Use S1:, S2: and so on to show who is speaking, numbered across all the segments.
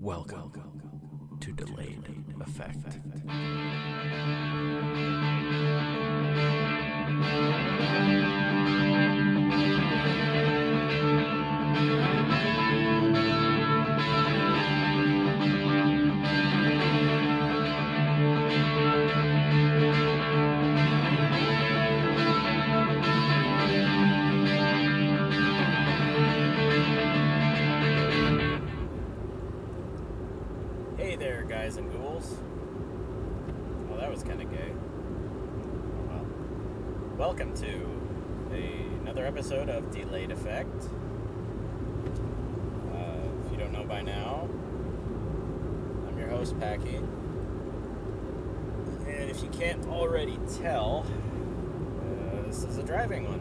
S1: Welcome to Delayed Effect.
S2: Hey Packy. And if you can't already tell, uh, this is a driving one.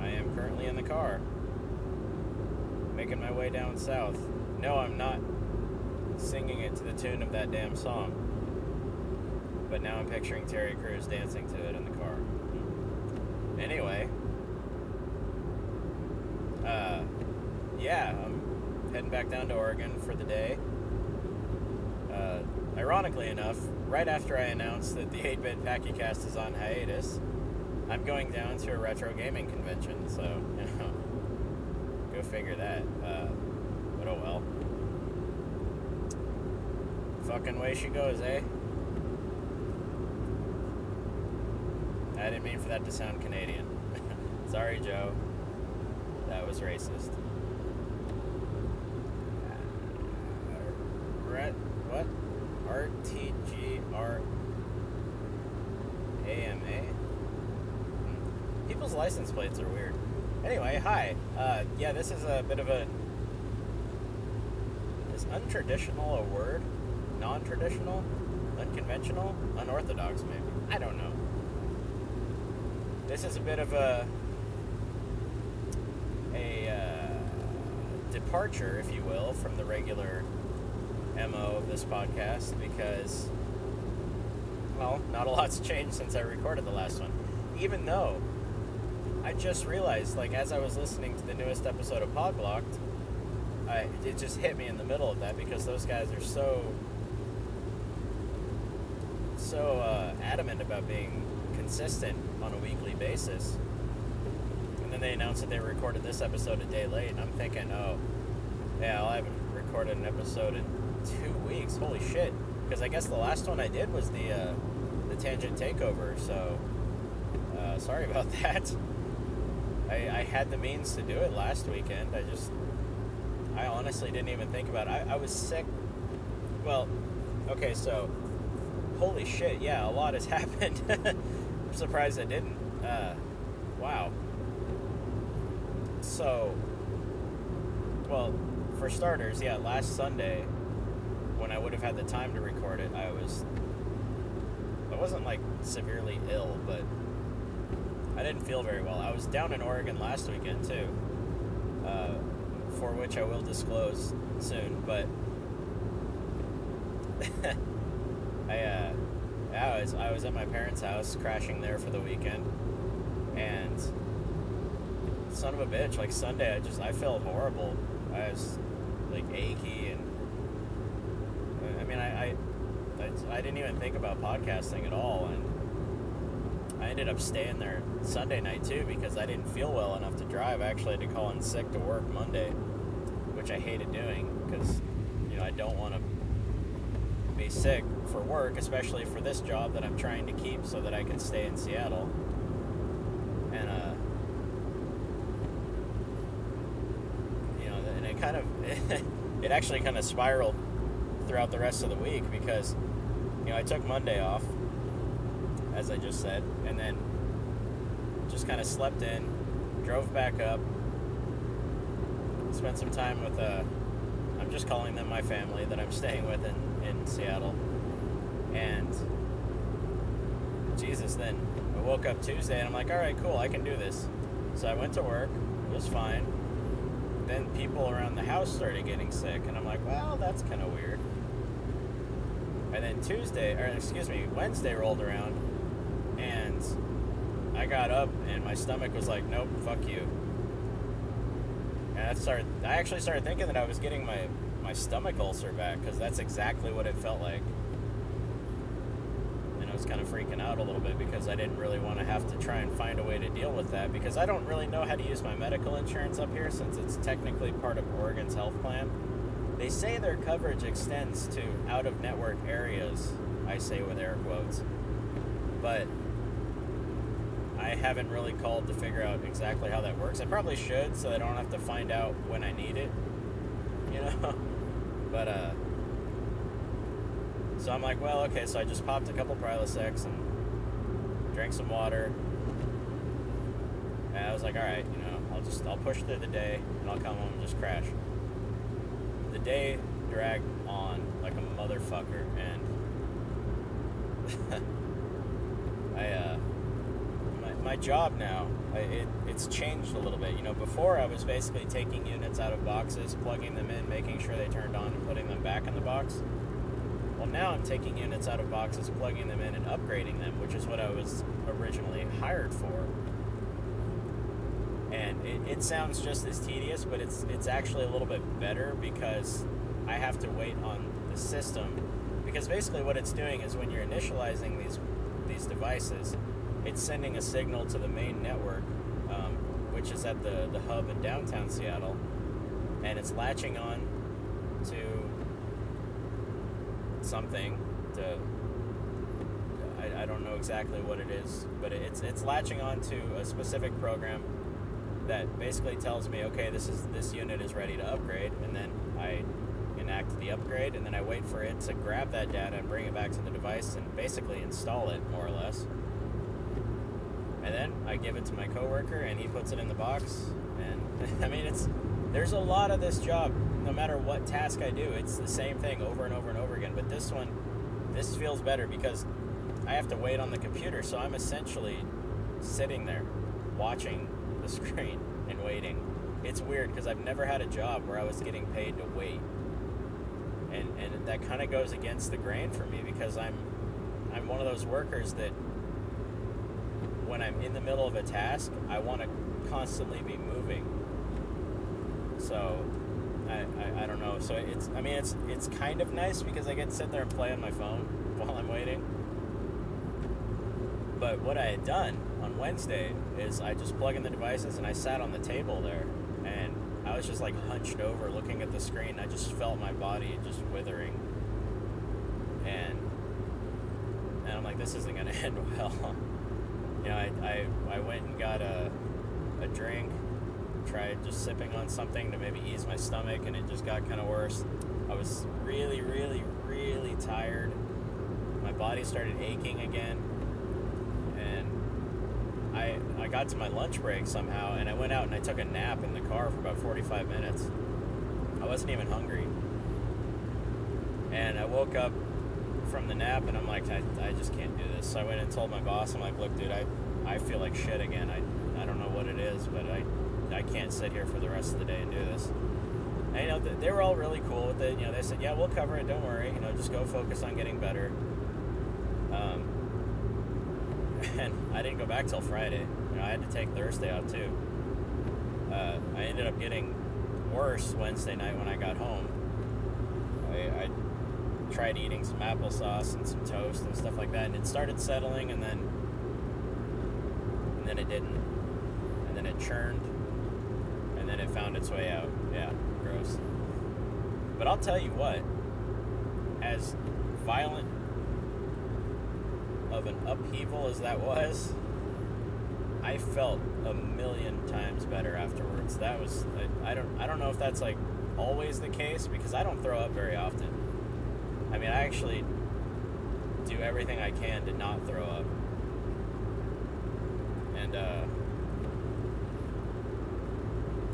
S2: I am currently in the car, making my way down south. No, I'm not singing it to the tune of that damn song. But now I'm picturing Terry Crews dancing to it in the car. Anyway, uh, yeah, I'm heading back down to Oregon for the day. Uh, ironically enough, right after I announced that the 8 bit PackyCast is on hiatus, I'm going down to a retro gaming convention, so, you know, go figure that. Uh, but oh well. Fucking way she goes, eh? I didn't mean for that to sound Canadian. Sorry, Joe. That was racist. Ret, what? RTGR AMA? Hmm. People's license plates are weird. Anyway, hi. Uh, yeah, this is a bit of a. Is untraditional a word? Non traditional? Unconventional? Unorthodox, maybe? I don't know. This is a bit of a. a uh, departure, if you will, from the regular MO of this podcast because. Well, not a lot's changed since I recorded the last one. Even though I just realized, like, as I was listening to the newest episode of Podblocked, I, it just hit me in the middle of that because those guys are so so uh, adamant about being consistent on a weekly basis. And then they announced that they recorded this episode a day late, and I'm thinking, oh, yeah, I haven't recorded an episode in two weeks. Holy shit! Because I guess the last one I did was the uh, the Tangent Takeover. So uh, sorry about that. I, I had the means to do it last weekend. I just, I honestly didn't even think about it. I, I was sick. Well, okay, so, holy shit, yeah, a lot has happened. I'm surprised I didn't. Uh, wow. So, well, for starters, yeah, last Sunday, have had the time to record it, I was, I wasn't like severely ill, but I didn't feel very well. I was down in Oregon last weekend too, uh, for which I will disclose soon. But I, uh, I was I was at my parents' house, crashing there for the weekend, and son of a bitch, like Sunday, I just I felt horrible. I was like achy, and mean I I, I, didn't even think about podcasting at all, and. I ended up staying there Sunday night too because I didn't feel well enough to drive. I actually had to call in sick to work Monday, which I hated doing because you know I don't want to be sick for work, especially for this job that I'm trying to keep so that I can stay in Seattle. And uh, you know, and it kind of it actually kind of spiraled throughout the rest of the week because you know I took Monday off as I just said, and then just kind of slept in, drove back up, spent some time with, uh, I'm just calling them my family that I'm staying with in, in Seattle. And Jesus, then I woke up Tuesday and I'm like, all right, cool, I can do this. So I went to work, it was fine. Then people around the house started getting sick, and I'm like, well, that's kind of weird. And then Tuesday, or excuse me, Wednesday rolled around, and I got up and my stomach was like, nope, fuck you. And I started, I actually started thinking that I was getting my my stomach ulcer back because that's exactly what it felt like. And I was kind of freaking out a little bit because I didn't really want to have to try and find a way to deal with that because I don't really know how to use my medical insurance up here since it's technically part of Oregon's health plan. They say their coverage extends to out of network areas, I say with air quotes. But I haven't really called to figure out exactly how that works. I probably should so I don't have to find out when I need it. You know? but uh so I'm like, well, okay, so I just popped a couple Prilosec and drank some water. And I was like, all right, you know, I'll just I'll push through the day and I'll come home and just crash the day dragged on like a motherfucker, and I, uh, my, my job now, I, it, it's changed a little bit. You know, before I was basically taking units out of boxes, plugging them in, making sure they turned on, and putting them back in the box. Well, now I'm taking units out of boxes, plugging them in, and upgrading them, which is what I was originally hired for it, sounds just as tedious, but it's it's actually a little bit better because I have to wait on the system. Because basically, what it's doing is when you're initializing these these devices, it's sending a signal to the main network, um, which is at the the hub in downtown Seattle, and it's latching on to something to. I, I don't know exactly what it is, but it's it's latching on to a specific program that basically tells me, okay, this is this unit is ready to upgrade, and then I enact the upgrade, and then I wait for it to grab that data and bring it back to the device and basically install it more or less. And then I give it to my coworker, and he puts it in the box. And I mean, it's there's a lot of this job. No matter what task I do, it's the same thing over and over and over again. But this one, this feels better because I have to wait on the computer, so I'm essentially sitting there watching the screen and waiting. It's weird because I've never had a job where I was getting paid to wait. And and that kind of goes against the grain for me because I'm I'm one of those workers that when I'm in the middle of a task, I want to constantly be moving. So I, I, I don't know. So it's I mean it's it's kind of nice because I get to sit there and play on my phone while I'm waiting. But what I had done on Wednesday is I just plug in the devices and I sat on the table there and I was just like hunched over looking at the screen. I just felt my body just withering. And and I'm like, this isn't gonna end well. you know, I, I, I went and got a, a drink, tried just sipping on something to maybe ease my stomach, and it just got kind of worse. I was really, really, really tired. My body started aching again I, got to my lunch break somehow and I went out and I took a nap in the car for about 45 minutes. I wasn't even hungry. And I woke up from the nap and I'm like, I, I just can't do this. So I went and told my boss, I'm like, look, dude, I, I feel like shit again. I, I don't know what it is, but I, I can't sit here for the rest of the day and do this. And, you know, they were all really cool with it. You know, they said, yeah, we'll cover it. Don't worry. You know, just go focus on getting better. Um, and I didn't go back till Friday. You know, I had to take Thursday out too. Uh, I ended up getting worse Wednesday night when I got home. I, I tried eating some applesauce and some toast and stuff like that, and it started settling, and then and then it didn't, and then it churned, and then it found its way out. Yeah, gross. But I'll tell you what, as violent of an upheaval as that was, I felt a million times better afterwards. That was I, I don't I don't know if that's like always the case because I don't throw up very often. I mean, I actually do everything I can to not throw up. And uh,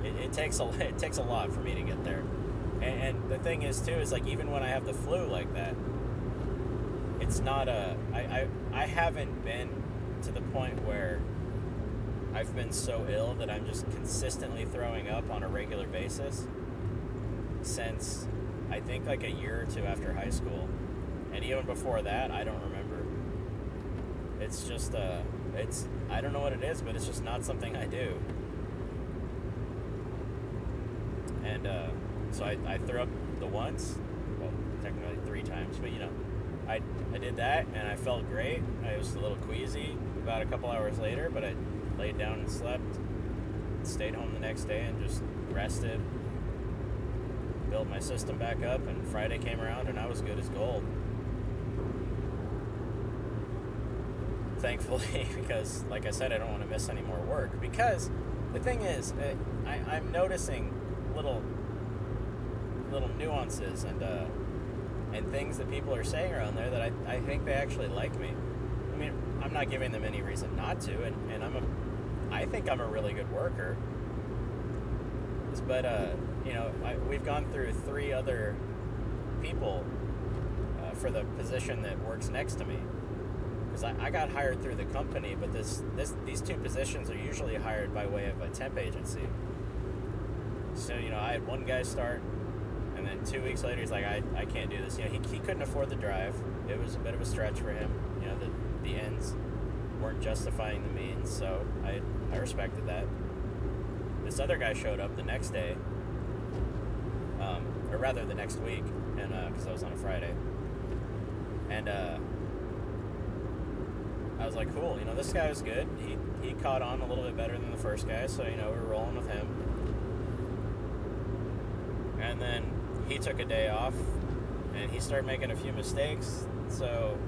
S2: it, it takes a it takes a lot for me to get there. And, and the thing is too is like even when I have the flu like that, it's not a I, I I haven't been to the point where I've been so ill that I'm just consistently throwing up on a regular basis since I think like a year or two after high school. And even before that, I don't remember. It's just uh it's I don't know what it is, but it's just not something I do. And uh so I, I threw up the once, well, technically three times, but you know, I, I did that and I felt great. I was a little queasy about a couple hours later, but I laid down and slept, stayed home the next day and just rested, built my system back up, and Friday came around and I was good as gold. Thankfully, because like I said, I don't want to miss any more work. Because the thing is, eh, I, I'm noticing little little nuances and uh, and things that people are saying around there that I, I think they actually like me. I mean, I'm not giving them any reason not to, and, and I'm a I think I'm a really good worker. But uh, you know, I, we've gone through three other people uh, for the position that works next to me. Because I, I got hired through the company, but this, this these two positions are usually hired by way of a temp agency. So you know, I had one guy start, two weeks later, he's like, I, I can't do this. You know, he, he couldn't afford the drive. It was a bit of a stretch for him. You know, the the ends weren't justifying the means, so I I respected that. This other guy showed up the next day, um, or rather the next week, and because uh, I was on a Friday, and uh, I was like, cool, you know, this guy was good. He he caught on a little bit better than the first guy, so you know we're rolling with him. And then he took a day off, and he started making a few mistakes. So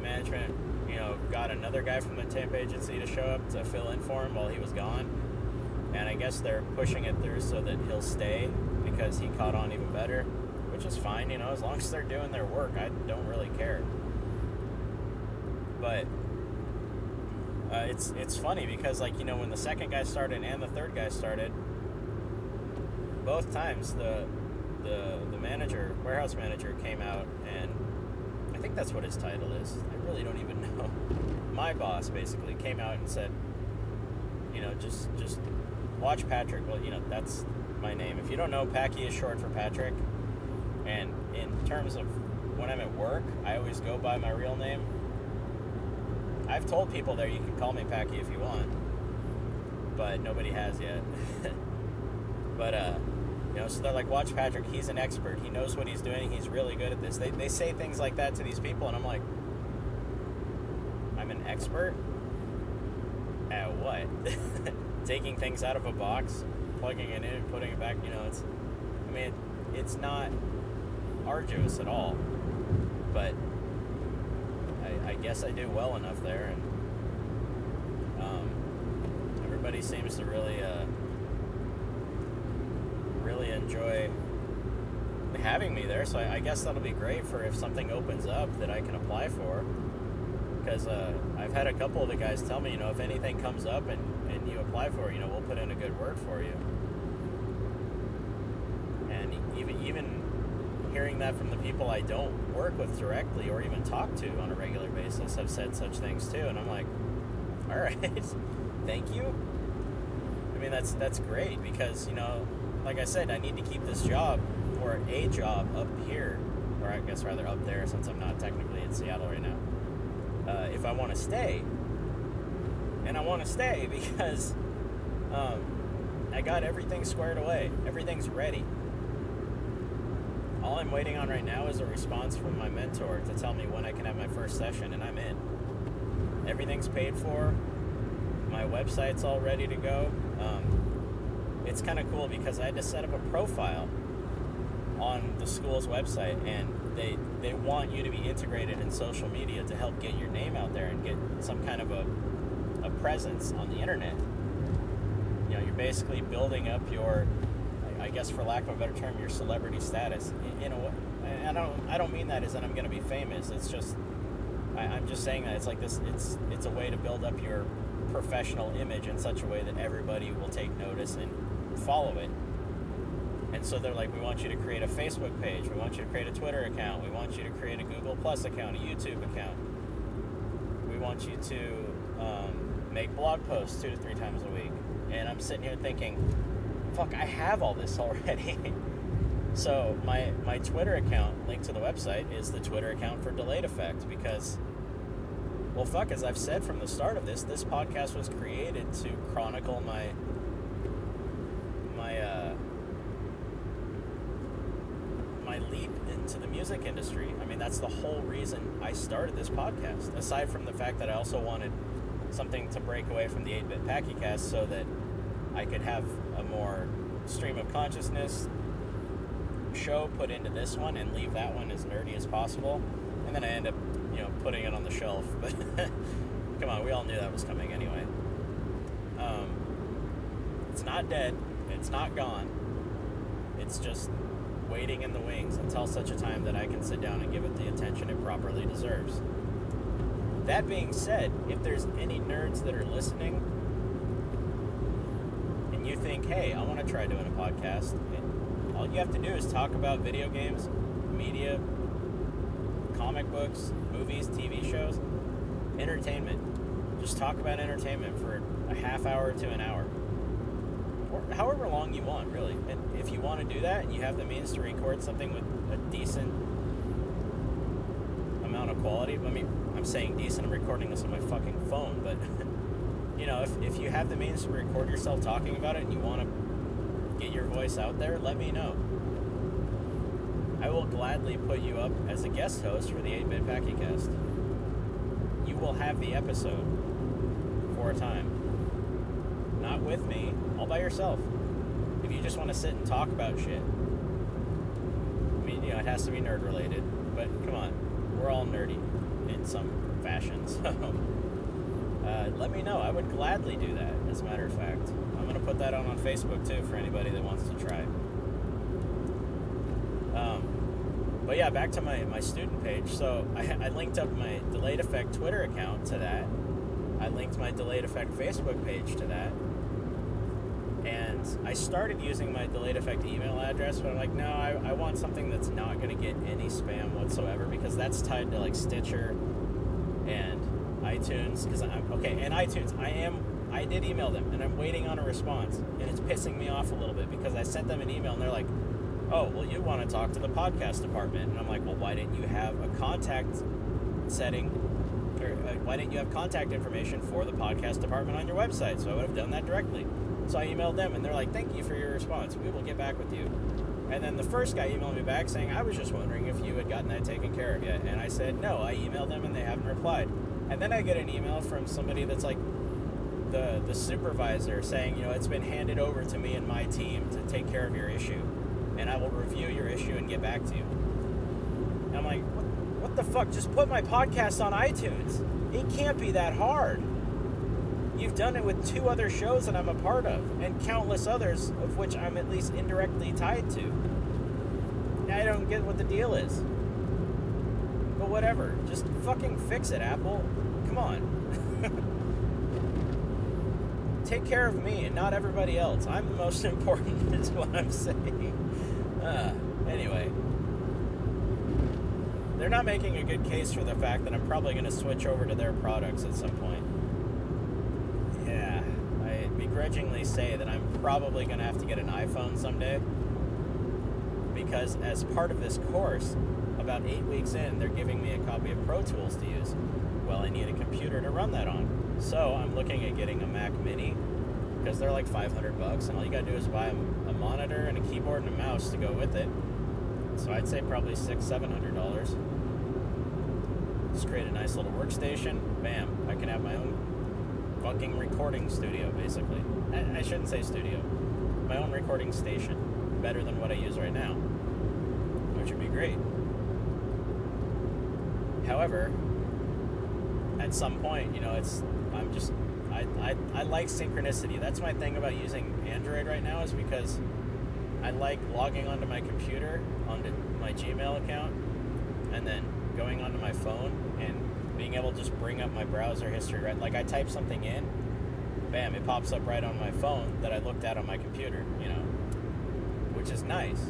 S2: management, you know, got another guy from the temp agency to show up to fill in for him while he was gone. And I guess they're pushing it through so that he'll stay because he caught on even better, which is fine, you know, as long as they're doing their work, I don't really care. But uh, it's it's funny because like you know when the second guy started and the third guy started, both times the the the manager warehouse manager came out and I think that's what his title is. I really don't even know. My boss basically came out and said, you know, just just watch Patrick. Well, you know, that's my name. If you don't know, Packy is short for Patrick. And in terms of when I'm at work, I always go by my real name. I've told people there you can call me Packy if you want, but nobody has yet. but uh, know, so they're like, watch Patrick. He's an expert. He knows what he's doing. He's really good at this. They they say things like that to these people, and I'm like, I'm an expert at what? Taking things out of a box, plugging it in, putting it back. You know, it's. I mean, it's not arduous at all, but I, I guess I do well enough there, and um, everybody seems to really, uh, enjoy having me there. So I, I, guess that'll be great for if something opens up that I can apply for. Because uh, I've had a couple of the guys tell me, you know, if anything comes up and, and you apply for it, you know, we'll put in a good word for you. And even even hearing that from the people I don't work with directly or even talk to on a regular basis have said such things too, and I'm like, all right, thank you. I mean, that's that's great because you know, like I said, I need to keep this job or a job up here, or I guess rather up there since I'm not technically in Seattle right now. Uh, if I want to stay, and I want to stay because um, I got everything squared away, everything's ready all I'm waiting on right now is a response from my mentor to tell me when I can have my first session, and I'm in. Everything's paid for. My website's all ready to go. Um, it's kind of cool because I had to set up a profile on the school's website, and they they want you to be integrated in social media to help get your name out there and get some kind of a a presence on the internet. You know, you're basically building up your I guess for lack of a better term, your celebrity status. In a way, I don't I don't mean that as that I'm going to be famous. It's just I, I'm just saying that it's like this. It's it's a way to build up your professional image in such a way that everybody will take notice and follow it. And so they're like, we want you to create a Facebook page, we want you to create a Twitter account, we want you to create a Google Plus account, a YouTube account. We want you to um, make blog posts two to three times a week. And I'm sitting here thinking, fuck, I have all this already. so my my Twitter account linked to the website is the Twitter account for Delayed Effect because well fuck as I've said from the start of this, this podcast was created to chronicle my my uh into the music industry. I mean, that's the whole reason I started this podcast. Aside from the fact that I also wanted something to break away from the 8-bit PackyCast so that I could have a more stream of consciousness show put into this one and leave that one as nerdy as possible. And then I end up, you know, putting it on the shelf. But come on, we all knew that was coming anyway. Um, it's not dead. It's not gone. It's just waiting in the wings until such a time that I can sit down and give it the attention it properly deserves. That being said, if there's any nerds that are listening and you think, hey, I want to try doing a podcast, all you have to do is talk about video games, media, comic books, movies, TV shows, entertainment. Just talk about entertainment for a half hour to an hour. However long you want, really. And if you want to do that and you have the means to record something with a decent amount of quality, I mean, I'm saying decent, I'm recording this on my fucking phone, but you know, if, if you have the means to record yourself talking about it and you want to get your voice out there, let me know. I will gladly put you up as a guest host for the 8 Bit PackyCast. You will have the episode for a time. Not with me, by yourself. If you just want to sit and talk about shit. I mean, you know, it has to be nerd related, but come on, we're all nerdy in some fashion, so uh, let me know. I would gladly do that, as a matter of fact. I'm going to put that on on Facebook too for anybody that wants to try. Um, but yeah, back to my, my student page. So I, I linked up my Delayed Effect Twitter account to that. I linked my Delayed Effect Facebook page to that. I started using my Delayed Effect email address, but I'm like, no, I, I want something that's not going to get any spam whatsoever because that's tied to like Stitcher and iTunes. Because I'm okay, and iTunes, I am I did email them and I'm waiting on a response, and it's pissing me off a little bit because I sent them an email and they're like, oh, well, you want to talk to the podcast department. And I'm like, well, why didn't you have a contact setting? Or uh, why didn't you have contact information for the podcast department on your website? So I would have done that directly. So I emailed them and they're like, thank you for your response. We will get back with you. And then the first guy emailed me back saying, I was just wondering if you had gotten that taken care of yet. And I said, no, I emailed them and they haven't replied. And then I get an email from somebody that's like the, the supervisor saying, you know, it's been handed over to me and my team to take care of your issue and I will review your issue and get back to you. And I'm like, what, what the fuck? Just put my podcast on iTunes. It can't be that hard. You've done it with two other shows that I'm a part of, and countless others of which I'm at least indirectly tied to. I don't get what the deal is. But whatever. Just fucking fix it, Apple. Come on. Take care of me and not everybody else. I'm the most important, is what I'm saying. Uh, anyway, they're not making a good case for the fact that I'm probably going to switch over to their products at some point. Yeah, I begrudgingly say that I'm probably going to have to get an iPhone someday because, as part of this course, about eight weeks in, they're giving me a copy of Pro Tools to use. Well, I need a computer to run that on. So I'm looking at getting a Mac Mini because they're like 500 bucks, and all you gotta do is buy a, a, monitor and a keyboard and a mouse to go with it. So I'd say probably six, seven hundred dollars. Just create a nice little workstation. Bam! I can have my own fucking recording studio, basically. I, I shouldn't say studio. My own recording station, better than what I use right now, which would be great. However, at some point, you know, it's I'm just I, I, I like synchronicity. That's my thing about using Android right now is because I like logging onto my computer, onto my Gmail account, and then going onto my phone being able to just bring up my browser history. Right, like I type something in, bam, it pops up right on my phone that I looked at on my computer. You know, which is nice,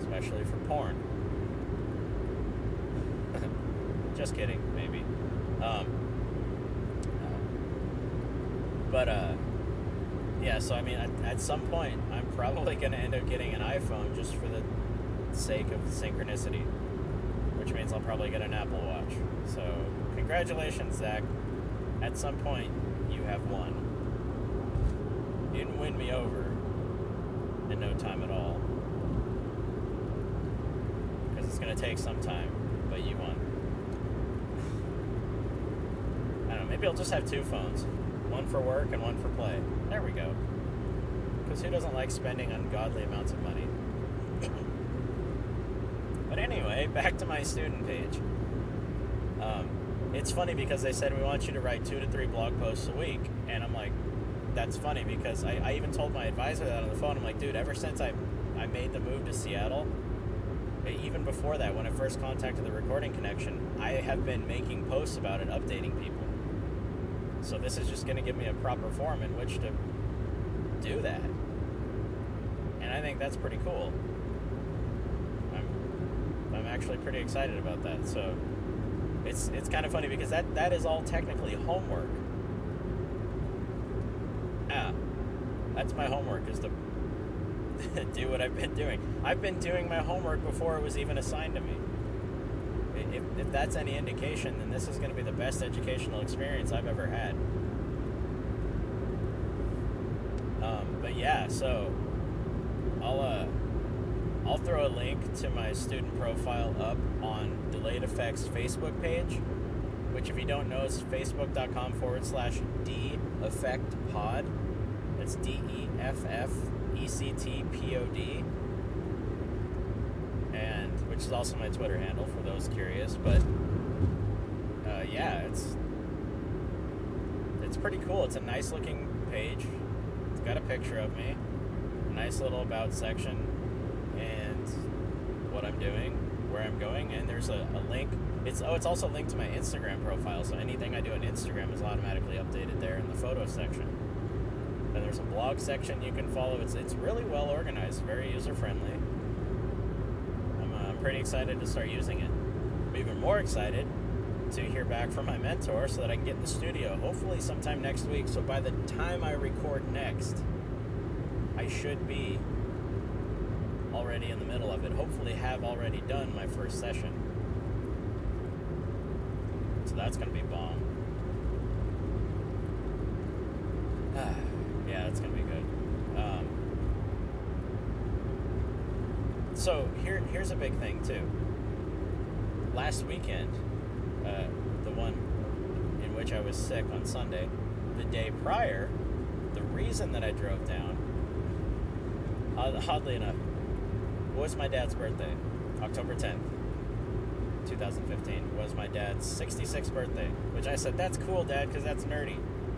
S2: especially for porn. just kidding, maybe. Um, but uh, yeah. So I mean, at, at some point, I'm probably going to end up getting an iPhone just for the sake of synchronicity, which means I'll probably get an Apple Watch. So congratulations, Zach. At some point, you have won. You didn't win me over in no time at all. Because it's gonna take some time, but you won. I don't know. Maybe I'll just have two phones, one for work and one for play. There we go. Because who doesn't like spending ungodly amounts of money? But anyway, back to my student page. Um, it's funny because they said we want you to write two to three blog posts a week, and I'm like, that's funny because I, I even told my advisor that on the phone. I'm like, dude, ever since I I made the move to Seattle, even before that, when I first contacted the recording connection, I have been making posts about it, updating people. So this is just going to give me a proper form in which to do that, and I think that's pretty cool. Actually pretty excited about that. So it's it's kind of funny because that that is all technically homework. Ah, that's my homework is to do what I've been doing. I've been doing my homework before it was even assigned to me. If, if that's any indication, then this is going to be the best educational experience I've ever had. Um, but yeah, so I'll uh, I'll throw a link to my student profile up on Delayed Effects Facebook page, which, if you don't know, is facebook.com forward slash D Effect Pod. That's D E F F E C T P O D. And which is also my Twitter handle for those curious. But uh, yeah, it's it's pretty cool. It's a nice looking page. It's got a picture of me, nice little about section, what I'm doing, where I'm going, and there's a, a link. It's oh, it's also linked to my Instagram profile. So anything I do on Instagram is automatically updated there in the photo section. And there's a blog section you can follow. It's it's really well organized, very user friendly. I'm, uh, pretty excited to start using it. I'm even more excited to hear back from my mentor so that I can get in the studio, hopefully sometime next week. So by the time I record next, I should be already in the middle of it. Hopefully, have already done my first session. So that's gonna be bomb. yeah, that's gonna be good. Um, so here, here's a big thing too. Last weekend, uh, the one in which I was sick on Sunday, the day prior, the reason that I drove down, oddly enough, was my dad's birthday, October 10th, 2015. Was my dad's 66th birthday, which I said, That's cool, Dad, because that's nerdy.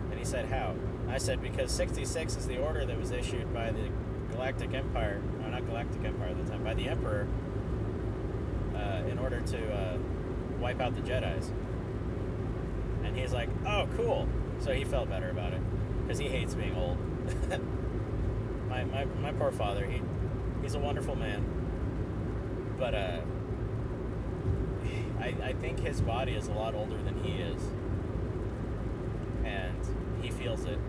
S2: And he said, How? I said, Because 66 is the order that was issued by the Galactic Empire, no, not Galactic Empire at the time, by the Emperor, uh, in order to uh, wipe out the Jedi's. And he's like, Oh, cool. So he felt better about it, because he hates being old. my, my, my poor father, he he's a wonderful man. But uh, I, I think his body is a lot older than he is. And he feels it.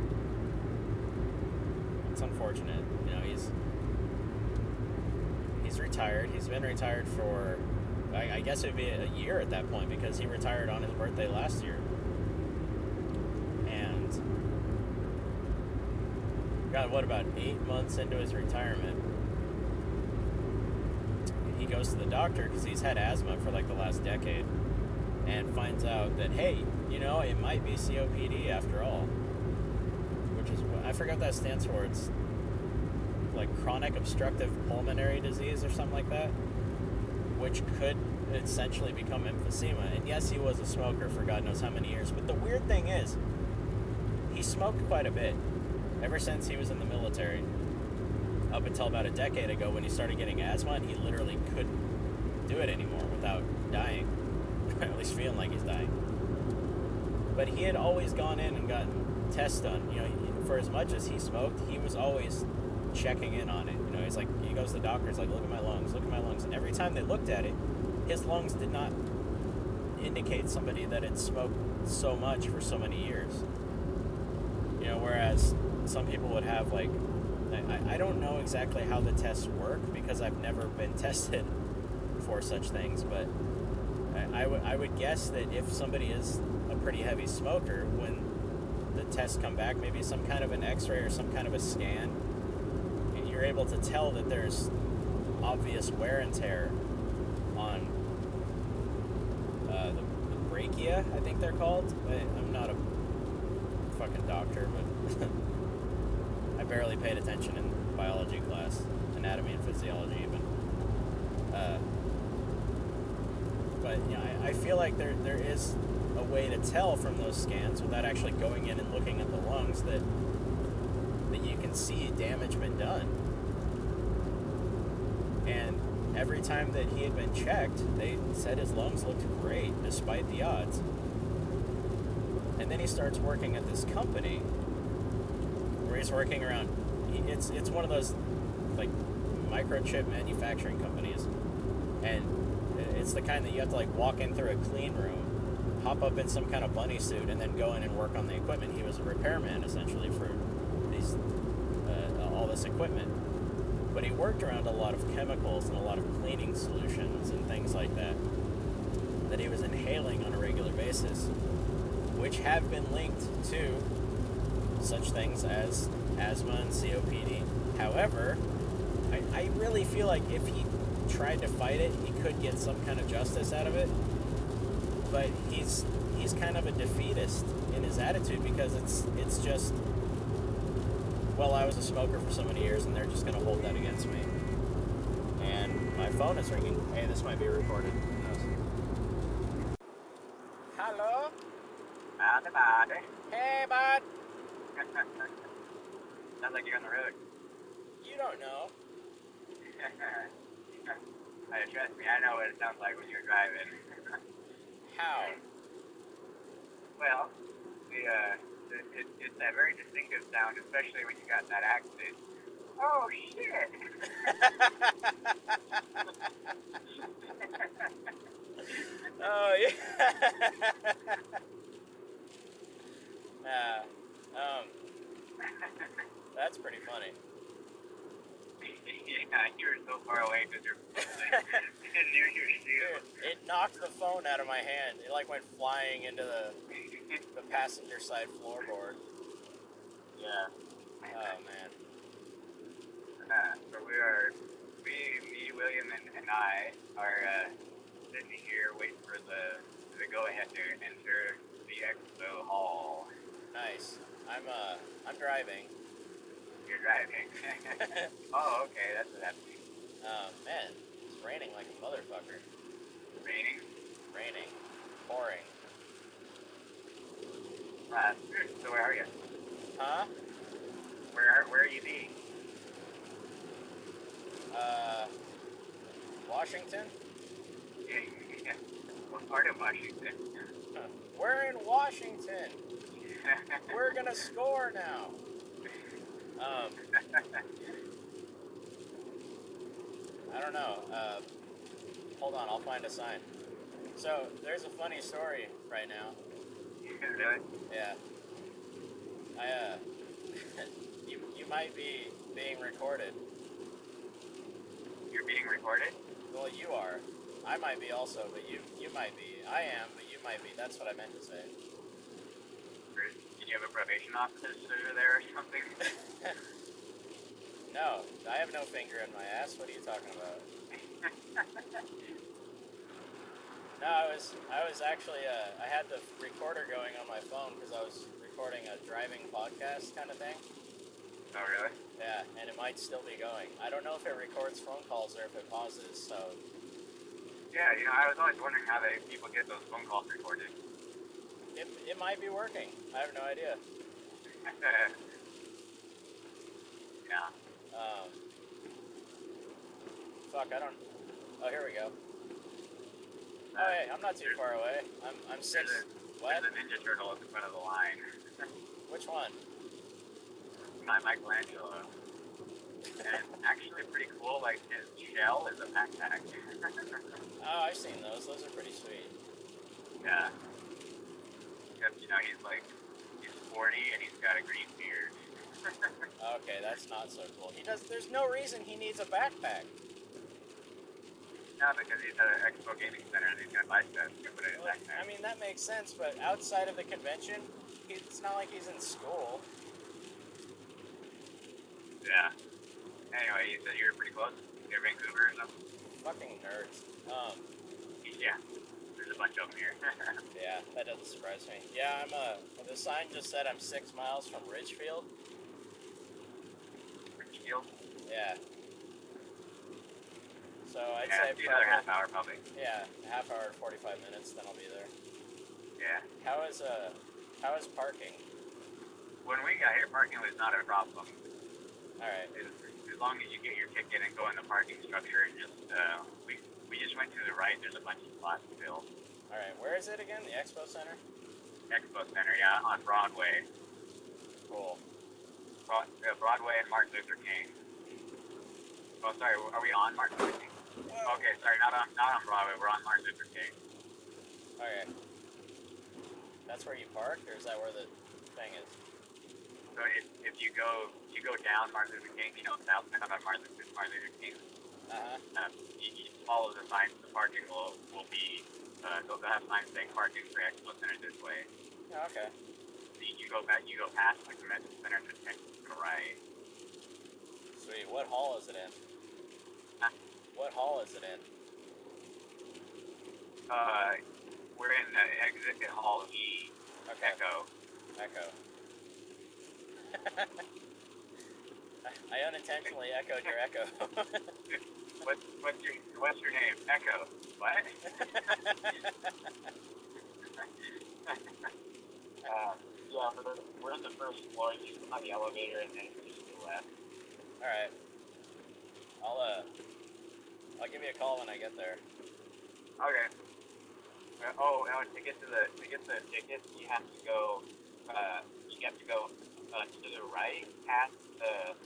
S2: It's unfortunate. You know, he's he's retired. He's been retired for I, I guess it'd be a year at that point because he retired on his birthday last year. And God, what about eight months into his retirement? Goes to the doctor because he's had asthma for like the last decade and finds out that hey you know it might be copd after all. Which is i forgot that stands for. It's like chronic obstructive pulmonary disease or something like that which could essentially become emphysema. And yes he was a smoker for god knows how many years but the weird thing is he smoked quite a bit ever since he was in the military up until about a decade ago when he started getting asthma and he literally couldn't do it anymore without dying, at least feeling like he's dying. But he had always gone in and gotten tests done. You know, for as much as he smoked, he was always checking in on it. You know, he's like, he goes to the doctor, he's like, look at my lungs, look at my lungs. And every time they looked at it, his lungs did not indicate somebody that had smoked so much for so many years. You know, whereas some people would have like I, don't know exactly how the tests work because I've never been tested for such things, but I, I, w- I would guess that if somebody is a pretty heavy smoker, when the tests come back, maybe some kind of an x ray or some kind of a scan, you're able to tell that there's obvious wear and tear on uh, the, the brachia, I think they're called. I, I'm not a fucking doctor, but I barely paid attention in biology class, anatomy and physiology even. Uh, but know, I, I feel like there there is a way to tell from those scans without actually going in and looking at the lungs that that you can see damage been done. And every time that he had been checked, they said his lungs looked great despite the odds. And then he starts working at this company where he's working around. It's it's one of those like microchip manufacturing companies, and it's the kind that you have to like walk in through a clean room, hop up in some kind of bunny suit, and then go in and work on the equipment. He was a repairman essentially for these uh, all this equipment, but he worked around a lot of chemicals and a lot of cleaning solutions and things like that that he was inhaling on a regular basis, which have been linked to such things as asthma and COPD. However, I, I really feel like if he tried to fight it, he could get some kind of justice out of it. But he's he's kind of a defeatist in his attitude because it's it's just well, I was a smoker for so many years, and they're just going to hold that against me. And my phone is ringing. Hey, this might be recorded. Who knows? Hello.
S3: Howdy, buddy.
S2: Hey, bud.
S3: Sounds like you're on the road.
S2: You don't know.
S3: Hey, trust me, I know what it sounds like when you're driving.
S2: How?
S3: well, the, uh, it, it, it's that very distinctive sound, especially when you got that accent. Oh, shit!
S2: Oh yeah. uh, um, that's pretty funny.
S3: yeah, you were so far away because you're near your shoe.
S2: Dude, it knocked the phone out of my hand. It like went flying into the the passenger side floorboard.
S3: yeah.
S2: Oh man.
S3: Uh, so we are, we, me, William, and, and I are uh, sitting here waiting for the the go ahead to enter the expo hall.
S2: Nice. I'm uh I'm driving.
S3: You're driving. oh, okay, that's what happening.
S2: Um, man, it's raining like a motherfucker.
S3: Raining.
S2: Raining, pouring.
S3: Uh, so where are you?
S2: Huh?
S3: Where are, where are you being?
S2: Uh, Washington.
S3: Yeah, What part of Washington?
S2: We're in Washington. We're gonna score now. Um, I don't know. Uh, hold on, I'll find a sign. So there's a funny story right now.
S3: really?
S2: Yeah. I uh, you you might be being recorded.
S3: You're being recorded?
S2: Well, you are. I might be also, but you you might be. I am, but you might be. That's what I meant to say.
S3: You have a probation officer there or something?
S2: no, I have no finger in my ass. What are you talking about? No, I was I was actually uh, I had the recorder going on my phone because I was recording a driving podcast kind of thing.
S3: oh, really?
S2: Yeah, and it might still be going. I don't know if it records phone calls or if it pauses. So
S3: Yeah, you know, I was always wondering how they people get those phone calls recorded.
S2: It, it might be working. I have no idea.
S3: yeah.
S2: Um, fuck, I don't. Oh, here we go. Oh, hey, I'm not too far away. I'm I'm six.
S3: A,
S2: What?
S3: there's a Ninja Turtle at the front of the line.
S2: Which one?
S3: My Michelangelo. And it's actually pretty cool, like his shell is a backpack.
S2: Oh, I've seen those. Those are pretty sweet.
S3: yeah. Except, you know, he's like, he's 40 and he's got a green beard.
S2: Okay, that's not so cool. He does. There's no reason he needs a backpack.
S3: No, because he's at an Expo Gaming Center and he's got biceps. You can put it in a
S2: Well,
S3: backpack.
S2: I mean, that makes sense, but outside of the convention, it's not like he's in school.
S3: Yeah. Anyway, you said you were pretty close. Near Vancouver or something?
S2: Fucking nerds. Um,
S3: Yeah. There's a a bunch of them here.
S2: Yeah, that doesn't surprise me. Yeah, I'm uh the sign just said I'm six miles from Ridgefield.
S3: Richfield.
S2: Yeah. So I'd
S3: Yeah,
S2: say
S3: another half hour probably.
S2: yeah, half hour, forty five minutes, then I'll be there.
S3: Yeah.
S2: How is uh how is parking?
S3: When we got here, parking was not a problem.
S2: Alright.
S3: As, as long as you get your ticket and go in the parking structure and just, uh, we, we just went to the right. There's a bunch of spots filled.
S2: Alright, where is it again? The Expo Center?
S3: Expo Center, yeah, on Broadway.
S2: Cool.
S3: Broad, uh, Broadway and Martin Luther King. Oh, sorry, are we on Martin Luther King? Okay, sorry, not on not on Broadway. We're on Martin Luther King.
S2: Okay. That's where you park, or is that where the thing is?
S3: So if, if you go you go down Martin Luther King, you know, southbound on Martin Luther, Martin Luther King,
S2: Uh-huh.
S3: um, you, you follow the signs. The parking will will be uh, have signs saying parking for Expo Center this way.
S2: Yeah, okay.
S3: So you, go back, you go past the convention center to take to the right.
S2: Sweet. What hall is it in?
S3: Huh?
S2: What hall is it in?
S3: Uh, we're in the exit hall E.
S2: Okay.
S3: Echo.
S2: Echo. I unintentionally echoed your echo.
S3: What's what's your what's your name? Echo. What? uh, yeah, we're, we're in the first floor. You on the elevator, and then just to the left.
S2: All right. I'll uh, I'll give you a call when I get there.
S3: Okay. Uh, oh, and to get to the to get the ticket, you have to go. Uh, you have to go uh, to the right past the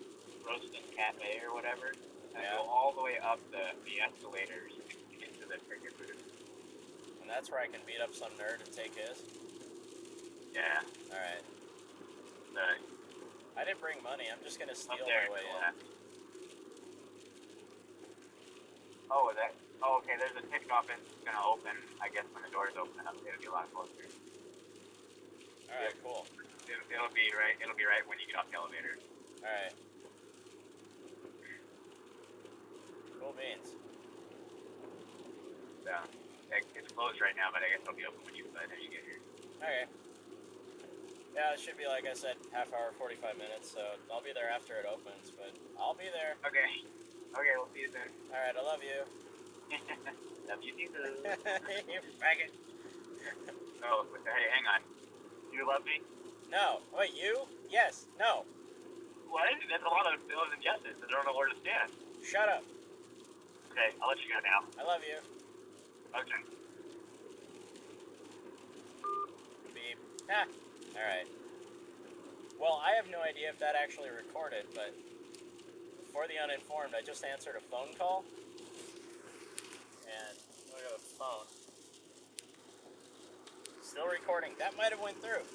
S3: Roasting Cafe or whatever, and
S2: Yeah.
S3: go all the way up the the escalators to get to the ticket booth.
S2: And that's where I can beat up some nerd and take his.
S3: Yeah.
S2: All right.
S3: The,
S2: I didn't bring money. I'm just gonna steal
S3: there
S2: my way in.
S3: Oh, is that? Oh, okay. There's a ticket office gonna open. I guess when the doors open up, it'll be a lot closer.
S2: All right. Cool.
S3: It'll, it'll be right. It'll be right when you get off the elevator.
S2: All right.
S3: So it's closed right now, but I guess it'll be open when you by the time you get here.
S2: Okay. Yeah, it should be like I said, half hour, forty five minutes. So I'll be there after it opens, but I'll be there.
S3: Okay. Okay. We'll see you soon.
S2: All right. I love you.
S3: Love you too.
S2: you faggot.
S3: Oh, hey, hang on. You love me?
S2: No. Wait, you? Yes. No.
S3: What? That's a lot of and yeses. I don't know where to stand.
S2: Shut up.
S3: Okay, I'll let you go now.
S2: I love you.
S3: Okay.
S2: Beep. Ah. All right. Well, I have no idea if that actually recorded, but for the uninformed, I just answered a phone call. And look at the phone. Still recording. That might have went through.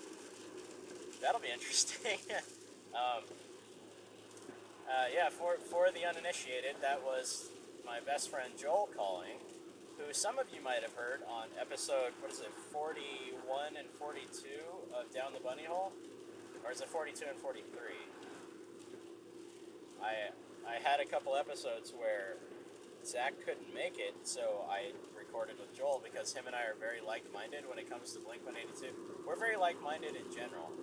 S2: That'll be interesting. um, uh, yeah, for for the uninitiated, that was my best friend Joel calling, who some of you might have heard on episode what is it, forty one and forty two of Down the Bunny Hole, or is it forty two and forty three? I I had a couple episodes where Zach couldn't make it, so I recorded with Joel because him and I are very like minded when it comes to Blink One Eighty Two. We're very like minded in general.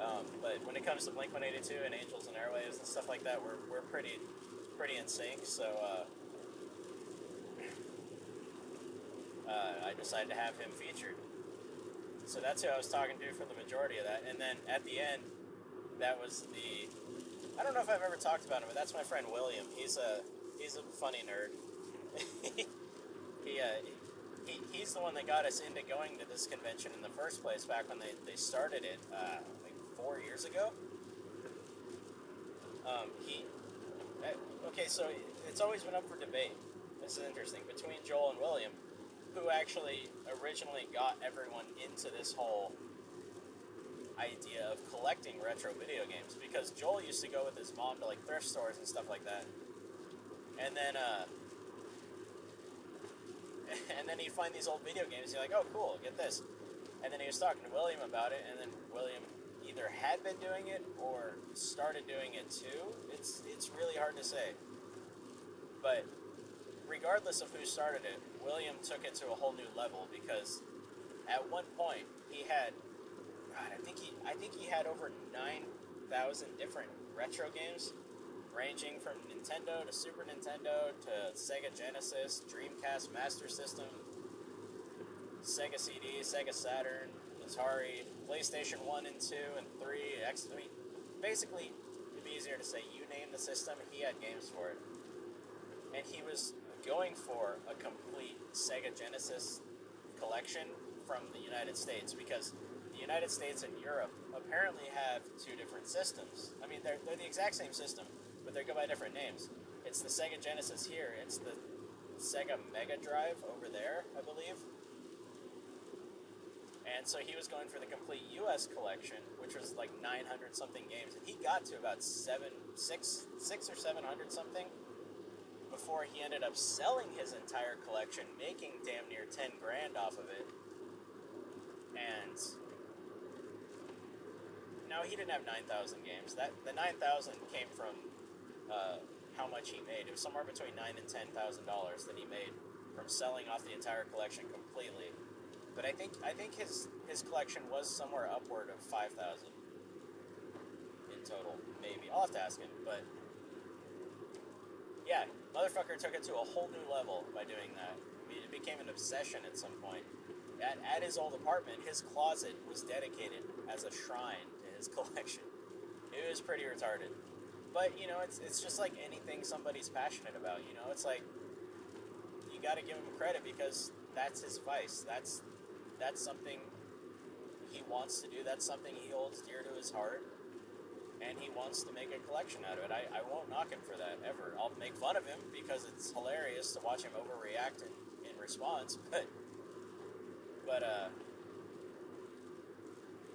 S2: Um, but when it comes to Blink 182 and Angels and Airwaves and stuff like that, we're, we're pretty pretty in sync. So uh, uh, I decided to have him featured. So that's who I was talking to for the majority of that. And then at the end, that was the I don't know if I've ever talked about him, but that's my friend William. He's a he's a funny nerd. he, uh, he he's the one that got us into going to this convention in the first place back when they, they started it uh, like four years ago. Um, he okay, so it's always been up for debate. This is interesting between Joel and William, who actually originally got everyone into this whole idea of collecting retro video games because Joel used to go with his mom to like thrift stores and stuff like that. And then uh and then he'd find these old video games, he's like, Oh cool, get this. And then he was talking to William about it and then William either had been doing it or started doing it too. It's it's really hard to say. But regardless of who started it, William took it to a whole new level because at one point he had, God, I think he, I think he had over nine thousand different retro games, ranging from Nintendo to Super Nintendo to Sega Genesis, Dreamcast, Master System, Sega CD, Sega Saturn, Atari, PlayStation One and Two and Three, X. I mean, basically, it'd be easier to say you name the system, he had games for it, and he was going for a complete Sega Genesis collection from the United States because the United States and Europe apparently have two different systems. I mean, they're, they're the exact same system, but they go by different names. It's the Sega Genesis here, it's the Sega Mega Drive over there, I believe. And so he was going for the complete U.S. collection, which was like 900 something games, and he got to about seven, six, six or 700 something before he ended up selling his entire collection, making damn near 10 grand off of it. And no, he didn't have 9,000 games. That the 9,000 came from uh, how much he made. It was somewhere between nine and ten thousand dollars that he made from selling off the entire collection completely. But I think I think his his collection was somewhere upward of five thousand in total, maybe. I'll have to ask him, but yeah, motherfucker took it to a whole new level by doing that. I mean, it became an obsession at some point. At, at his old apartment, his closet was dedicated as a shrine to his collection. It was pretty retarded. But, you know, it's, it's just like anything somebody's passionate about, you know? It's like, you gotta give him credit because that's his vice. That's, that's something he wants to do. That's something he holds dear to his heart. And he wants to make a collection out of it. I, I won't knock him for that, ever. I'll make fun of him because it's hilarious to watch him overreact in, in response, but but uh,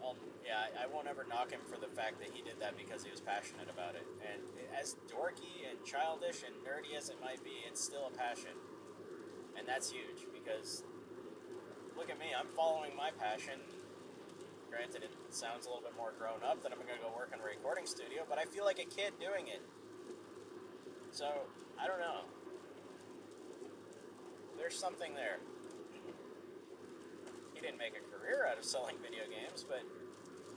S2: I'll, yeah, I, I won't ever knock him for the fact that he did that because he was passionate about it. And as dorky and childish and nerdy as it might be, it's still a passion, and that's huge because look at me, I'm following my passion. Granted, it sounds a little bit more grown up than I'm gonna go work in a recording studio, but I feel like a kid doing it. So I don't know. There's something there He didn't make a career out of selling video games, but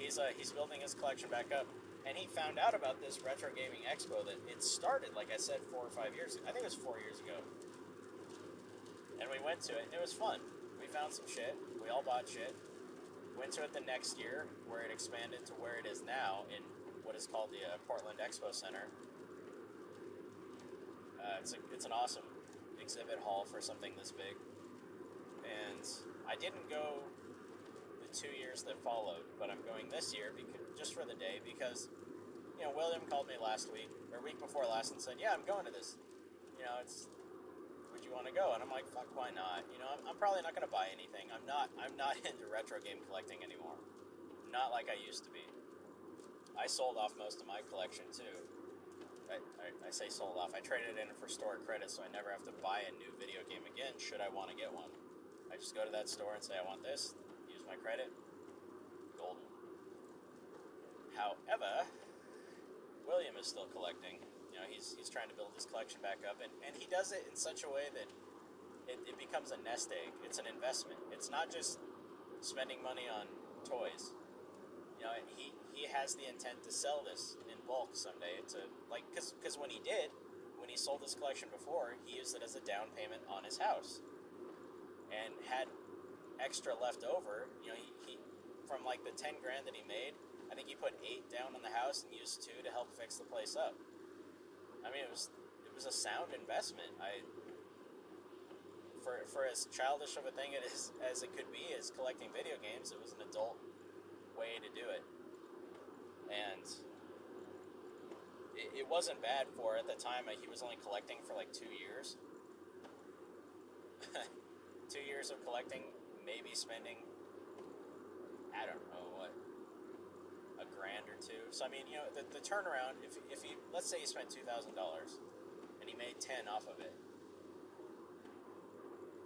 S2: he's uh, he's building his collection back up. And he found out about this retro gaming expo that it started, like I said, four or five years ago. I think it was four years ago. And we went to it, and it was fun. Found some shit. We all bought shit. Went to it the next year, where it expanded to where it is now in what is called the uh, Portland Expo Center. Uh, it's, a, it's an awesome exhibit hall for something this big. And I didn't go the two years that followed, but I'm going this year because just for the day because you know William called me last week or week before last and said, "Yeah, I'm going to this. You know, it's want to go?" And I'm like, "Fuck, why not? You know, I'm, I'm probably not going to buy anything. I'm not I'm not into retro game collecting anymore. Not like I used to be. I sold off most of my collection too." I, I, I say sold off. I traded in for store credit so I never have to buy a new video game again should I want to get one. I just go to that store and say, I want this, use my credit, golden. However, William is still collecting. Know, he's, he's trying to build his collection back up, and, and he does it in such a way that it, it becomes a nest egg. It's an investment. It's not just spending money on toys. You know, he, he has the intent to sell this in bulk someday. To like, because because when he did, when he sold this collection before, he used it as a down payment on his house and had extra left over. You know, he, he from like the ten grand that he made, I think he put eight down on the house and used two to help fix the place up. I mean, it was it was a sound investment. I for for as childish of a thing it is as it could be as collecting video games, it was an adult way to do it, and. It, it wasn't bad for at the time. He was only collecting for like two years, two years of collecting, maybe spending, I don't know what, grand or two. So I mean, you know, the, the turnaround. If if he let's say he spent two thousand dollars, and he made ten off of it,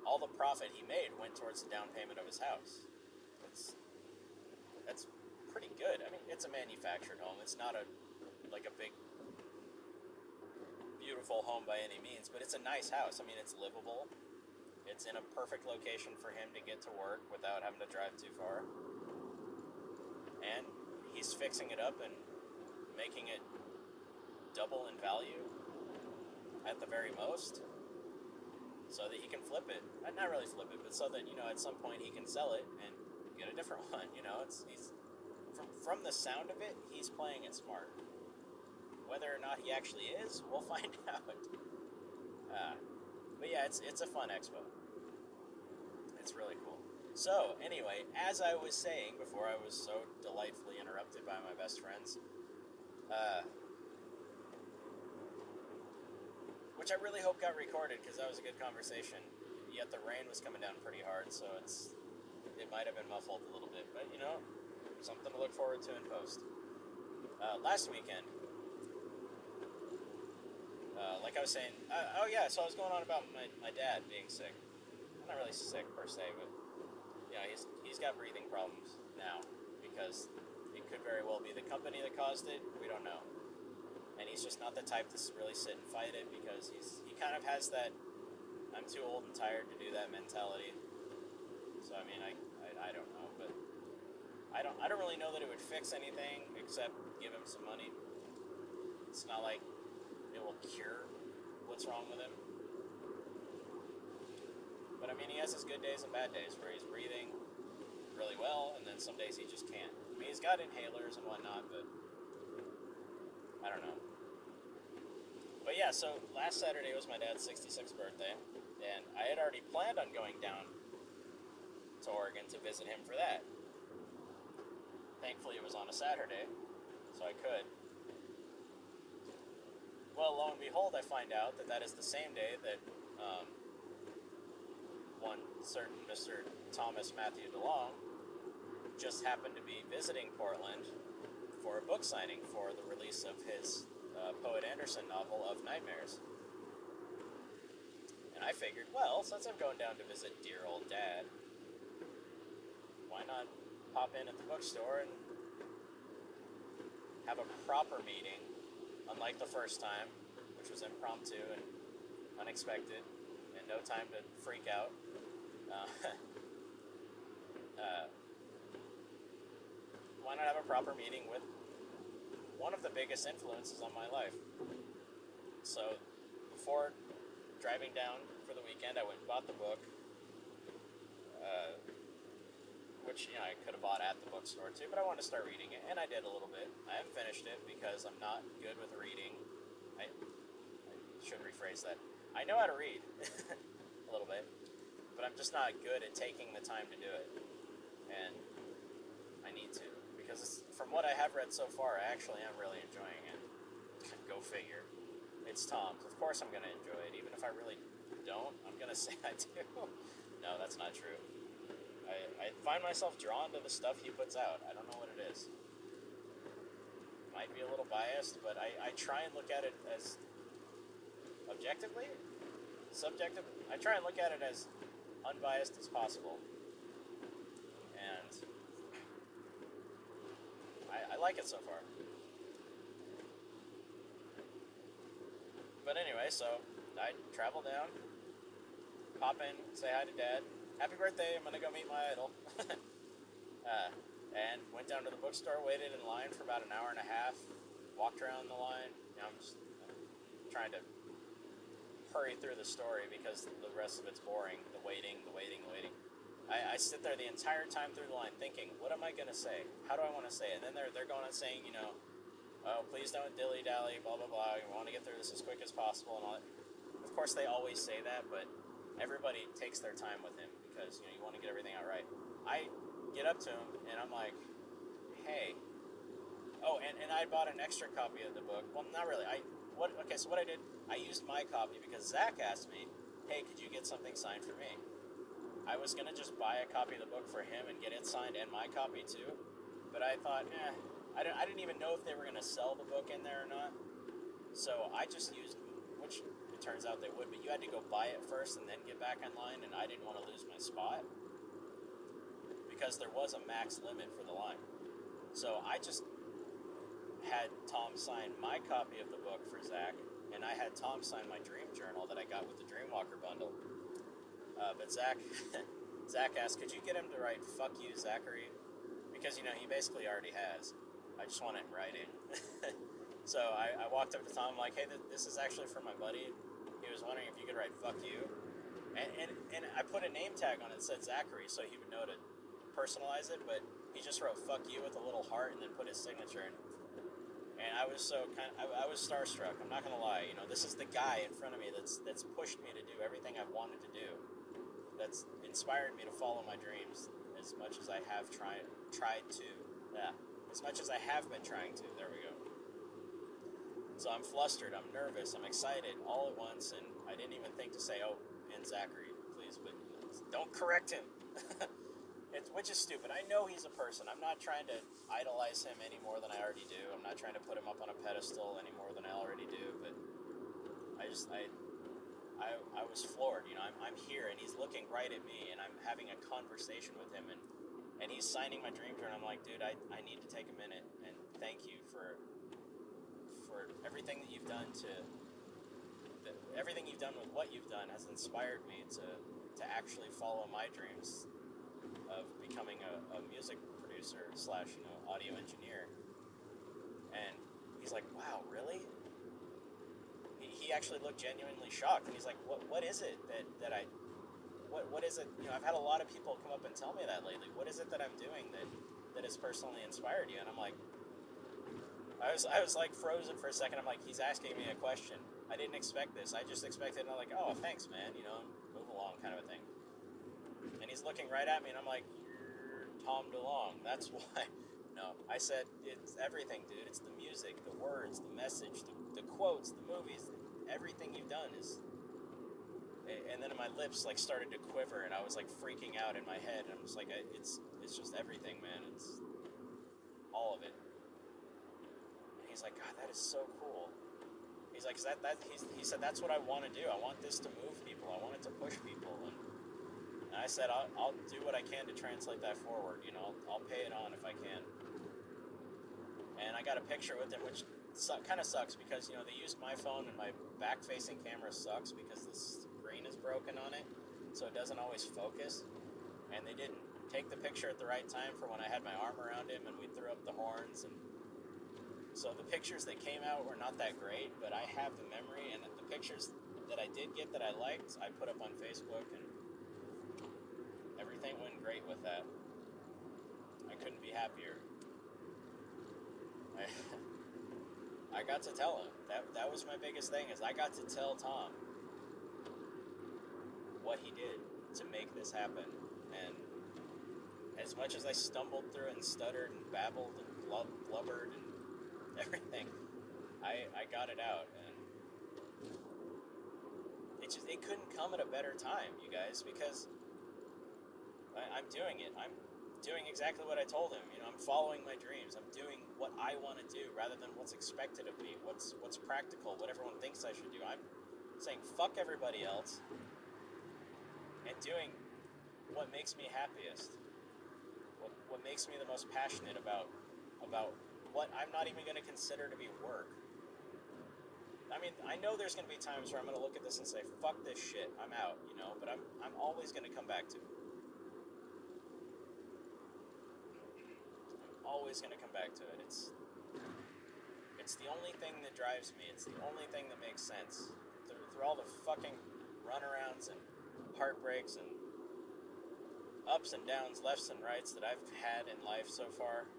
S2: all the profit he made went towards the down payment of his house. That's that's pretty good. I mean, it's a manufactured home. It's not a like a big beautiful home by any means, but it's a nice house. I mean, it's livable. It's in a perfect location for him to get to work without having to drive too far. And he's fixing it up and making it double in value at the very most so that he can flip it. Uh, Not really flip it, but so that, you know, at some point he can sell it and get a different one, you know? It's he's from from the sound of it, he's playing it smart. Whether or not he actually is, we'll find out. Uh, but yeah, it's it's a fun expo. It's really cool. So anyway, as I was saying before, I was so delightfully interrupted by my best friends. Uh, which I really hope got recorded because that was a good conversation. Yet the rain was coming down pretty hard, so it's it might have been muffled a little bit, but you know, something to look forward to in post. Uh, last weekend, uh, like I was saying, uh, oh yeah, so I was going on about my, my dad being sick. Not really sick per se, but yeah, he's he's got breathing problems now because it could very well be the company that caused it. We don't know, and he's just not the type to really sit and fight it because he's he kind of has that I'm too old and tired to do that mentality. So I mean, I, I, I don't know, but I don't I don't really know that it would fix anything except give him some money. It's not like it will cure what's wrong with him. But I mean, he has his good days and bad days where he's breathing really well, and then some days he just can't. I mean, he's got inhalers and whatnot, but I don't know. But yeah, so last Saturday was my dad's 66th birthday, and I had already planned on going down to Oregon to visit him for that. Thankfully, it was on a Saturday, so I could. Well, lo and behold, I find out that that is the same day that um, one certain Mr. Thomas Matthew DeLong just happened to be visiting Portland for a book signing for the release of his uh, Poet Anderson novel of Nightmares. And I figured, well, since I'm going down to visit dear old dad, why not pop in at the bookstore and have a proper meeting, unlike the first time, which was impromptu and unexpected, and no time to freak out. Uh, uh, why not have a proper meeting with one of the biggest influences on my life? So, before driving down for the weekend, I went and bought the book. Uh, which you know I could have bought at the bookstore too, but I wanted to start reading it, and I did a little bit. I haven't finished it because I'm not good with reading. I, I should rephrase that. I know how to read a little bit, but I'm just not good at taking the time to do it, and I need to because from what I have read so far, I actually am really enjoying it. Go figure. It's Tom's. Of course, I'm going to enjoy it, even if I really don't. I'm going to say I do. no, that's not true. I, I find myself drawn to the stuff he puts out. I don't know what it is. Might be a little biased, but I, I try and look at it as objectively, subjective. I try and look at it as unbiased as possible. And I, I like it so far. But anyway, so I travel down, pop in, say hi to dad. Happy birthday, I'm gonna go meet my idol. uh, and went down to the bookstore, waited in line for about an hour and a half, walked around the line. Know, I'm just trying to hurry through the story because the rest of it's boring. The waiting, the waiting, the waiting. I, I sit there the entire time through the line thinking, what am I gonna say? How do I want to say it? And then they're they're going on saying, you know, oh please don't dilly dally, blah blah blah. We want to get through this as quick as possible and all that. Of course, they always say that, but everybody takes their time with him because you know you want to get everything out right. I get up to him and I'm like, hey. Oh, and, and I bought an extra copy of the book. Well, not really. I what? Okay, so what I did, I used my copy because Zach asked me, hey, could you get something signed for me? I was gonna just buy a copy of the book for him and get it signed and my copy too, but I thought, eh, I didn't, I didn't even know if they were gonna sell the book in there or not. So I just used, which it turns out they would, but you had to go buy it first and then get back online, and I didn't want to lose my spot because there was a max limit for the line. So I just had Tom sign my copy of the book for Zach, and I had Tom sign my dream journal that I got with the Dreamwalker bundle. Uh, but Zach, Zach asked, could you get him to write "fuck you, Zachary"? Because you know he basically already has. I just want it in writing. so I, I walked up to Tom like, hey, th- this is actually for my buddy. He was wondering if you could write "fuck you," and and, and I put a name tag on it that said Zachary, so he would know to personalize it. But he just wrote "fuck you" with a little heart and then put his signature in. And I was so kind. Of, I, I was starstruck. I'm not gonna lie. You know, this is the guy in front of me that's that's pushed me to do everything I've wanted to do. That's inspired me to follow my dreams as much as I have tried tried to. Yeah, as much as I have been trying to. There we go. So I'm flustered. I'm nervous. I'm excited all at once, and I didn't even think to say, "Oh, and Zachary, please," but don't correct him. It's, which is stupid. I know he's a person. I'm not trying to idolize him any more than I already do. I'm not trying to put him up on a pedestal any more than I already do. But I just I I, I was floored. You know, I'm, I'm here and he's looking right at me and I'm having a conversation with him and and he's signing my dream journal. I'm like, dude, I, I need to take a minute and thank you for for everything that you've done to everything you've done with what you've done has inspired me to to actually follow my dreams of becoming a, a music producer slash you know audio engineer. And he's like wow really? He, he actually looked genuinely shocked. And he's like what what is it that, that i what what is it you know i've had a lot of people come up and tell me that lately. What is it that i'm doing that that has personally inspired you? And i'm like i was i was like frozen for a second. I'm like he's asking me a question. I didn't expect this. I just expected i'm like oh thanks man you know move along kind of a thing and he's looking right at me, and I'm like, "You're Tom DeLong. That's why." No, I said it's everything, dude. It's the music, the words, the message, the, the quotes, the movies. Everything you've done is. And then my lips like started to quiver, and I was like freaking out in my head. And I'm just like, it's it's just everything, man. It's all of it. And he's like, God, that is so cool. He's like, that that he said that's what I want to do. I want this to move people. I want it to push people. And I said, I'll, I'll do what I can to translate that forward. You know, I'll, I'll pay it on if I can. And I got a picture with him, which su- kind of sucks because, you know, they used my phone and my back facing camera sucks because the screen is broken on it. So it doesn't always focus. And they didn't take the picture at the right time for when I had my arm around him and we threw up the horns. And so the pictures that came out were not that great, but I have the memory. And the pictures that I did get that I liked, I put up on Facebook and everything went great with that. I couldn't be happier. I, I got to tell him that that was my biggest thing is I got to tell Tom what he did to make this happen and as much as I stumbled through and stuttered and babbled and blub, blubbered and everything I, I got it out and it just it couldn't come at a better time you guys because I, I'm doing it. I'm doing exactly what I told him. You know, I'm following my dreams. I'm doing what I want to do rather than what's expected of me. What's what's practical. What everyone thinks I should do. I'm saying fuck everybody else and doing what makes me happiest. What what makes me the most passionate about about what I'm not even going to consider to be work. I mean, I know there's going to be times where I'm going to look at this and say, "Fuck this shit, I'm out," you know. But I'm I'm always going to come back to it. Always going to come back to it. It's it's the only thing that drives me. It's the only thing that makes sense. Through, through all the fucking runarounds and heartbreaks and ups and downs, lefts and rights that I've had in life so far,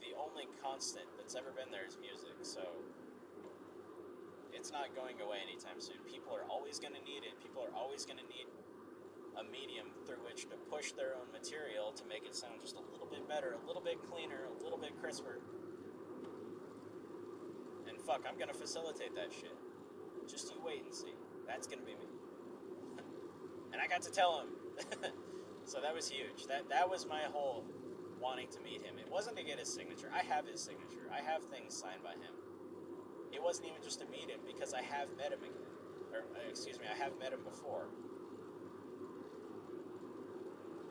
S2: the only constant that's ever been there is music. So it's not going away anytime soon. People are always going to need it. People are always going to need a medium through which to push their own material to make it sound just a little bit better, a little bit cleaner, a little bit crisper. And fuck, I'm gonna facilitate that shit. Just you wait and see. That's gonna be me. and I got to tell him. so that was huge. That that was my whole wanting to meet him. It wasn't to get his signature. I have his signature. I have things signed by him. It wasn't even just to meet him because I have met him again. Or uh, excuse me, I have met him before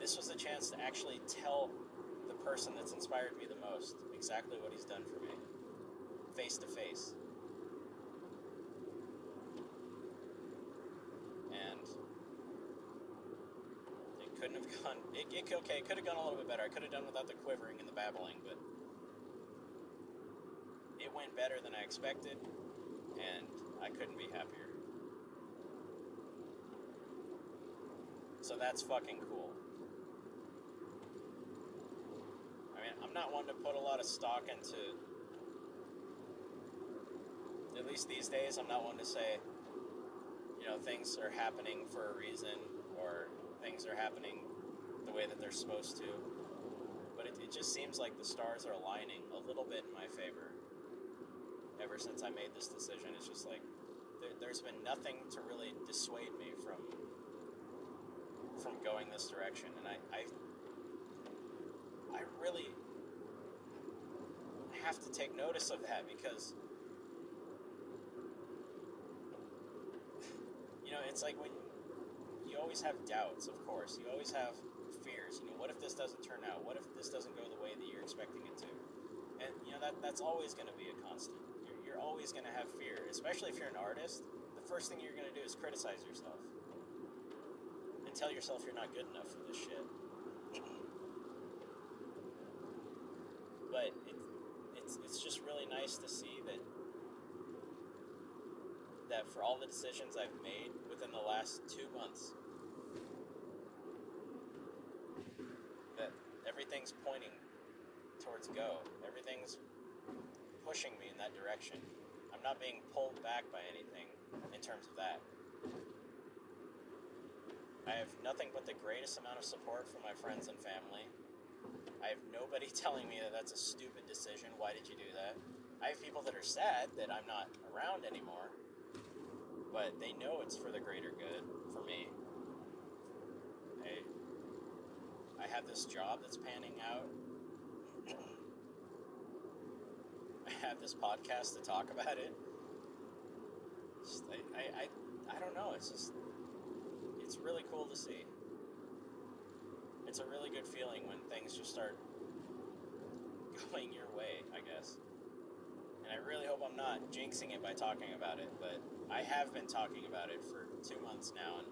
S2: this was a chance to actually tell the person that's inspired me the most exactly what he's done for me, face to face. And it couldn't have gone. It, it okay. It could have gone a little bit better. I could have done without the quivering and the babbling, but it went better than I expected, and I couldn't be happier. So that's fucking cool. Mean, I'm not one to put a lot of stock into. At least these days, I'm not one to say, you know, things are happening for a reason or things are happening the way that they're supposed to. But it, it just seems like the stars are aligning a little bit in my favor. Ever since I made this decision, it's just like there, there's been nothing to really dissuade me from from going this direction, and I, I, I really have to take notice of that because you know it's like when you always have doubts, of course. You always have fears. You know, what if this doesn't turn out? What if this doesn't go the way that you're expecting it to? And you know that that's always going to be a constant. You're, you're always going to have fear, especially if you're an artist. The first thing you're going to do is criticize yourself and tell yourself you're not good enough for this shit. But it, it's it's just really nice to see that that for all the decisions I've made within the last two months, that everything's pointing towards go. Everything's pushing me in that direction. I'm not being pulled back by anything in terms of that. I have nothing but the greatest amount of support from my friends and family. I have nobody telling me that that's a stupid decision. Why did you do that? I have people that are sad that I'm not around anymore, but they know it's for the greater good for me. I, I have this job that's panning out. I have this podcast to talk about it. Just, I, I, I, I don't know. It's just it's really cool to see. It's a really good feeling when things just start going your way, I guess. And I really hope I'm not jinxing it by talking about it, but I have been talking about it for two months now, and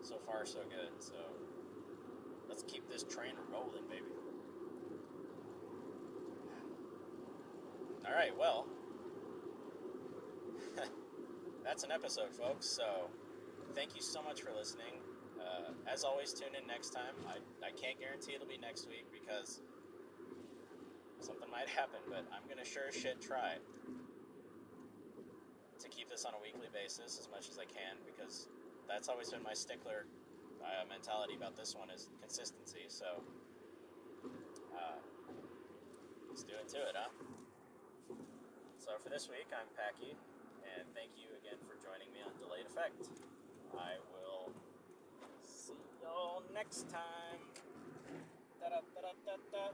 S2: so far so good. So let's keep this train rolling, baby. All right, well, that's an episode, folks. So thank you so much for listening. Uh, as always, tune in next time. I, I can't guarantee it'll be next week because something might happen, but I'm going to sure as shit try to keep this on a weekly basis as much as I can because that's always been my stickler uh, mentality about this one is consistency. So uh, let's do it to it, huh? So for this week, I'm Packy, and thank you again for joining me on Delayed Effect. I will next time. Da-da-da-da-da-da.